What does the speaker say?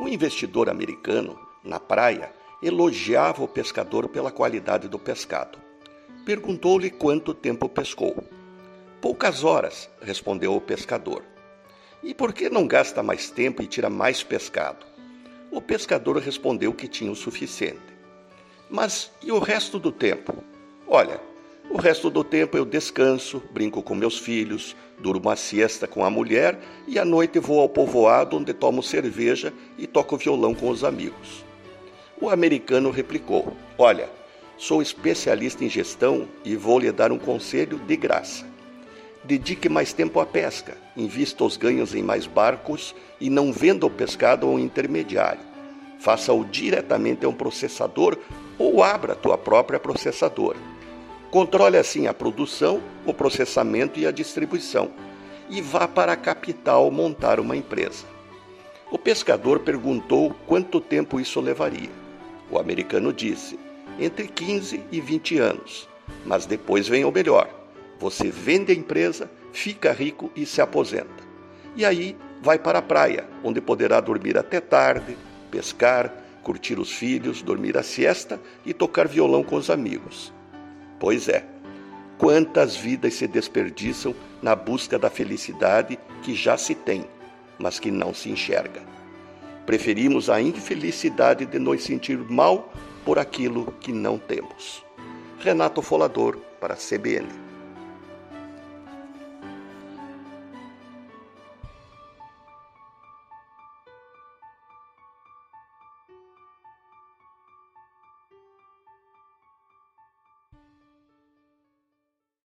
Um investidor americano, na praia, elogiava o pescador pela qualidade do pescado. Perguntou-lhe quanto tempo pescou. Poucas horas, respondeu o pescador. E por que não gasta mais tempo e tira mais pescado? O pescador respondeu que tinha o suficiente. Mas e o resto do tempo? Olha, o resto do tempo eu descanso, brinco com meus filhos, durmo a siesta com a mulher e à noite vou ao povoado onde tomo cerveja e toco violão com os amigos. O americano replicou: Olha, sou especialista em gestão e vou lhe dar um conselho de graça. Dedique mais tempo à pesca, invista os ganhos em mais barcos e não venda o pescado a um intermediário. Faça-o diretamente a um processador ou abra a tua própria processadora. Controle assim a produção, o processamento e a distribuição e vá para a capital montar uma empresa. O pescador perguntou quanto tempo isso levaria. O americano disse: entre 15 e 20 anos. Mas depois vem o melhor: você vende a empresa, fica rico e se aposenta. E aí vai para a praia, onde poderá dormir até tarde, pescar, curtir os filhos, dormir a siesta e tocar violão com os amigos. Pois é, quantas vidas se desperdiçam na busca da felicidade que já se tem, mas que não se enxerga. Preferimos a infelicidade de nos sentir mal por aquilo que não temos. Renato Folador, para a CBN.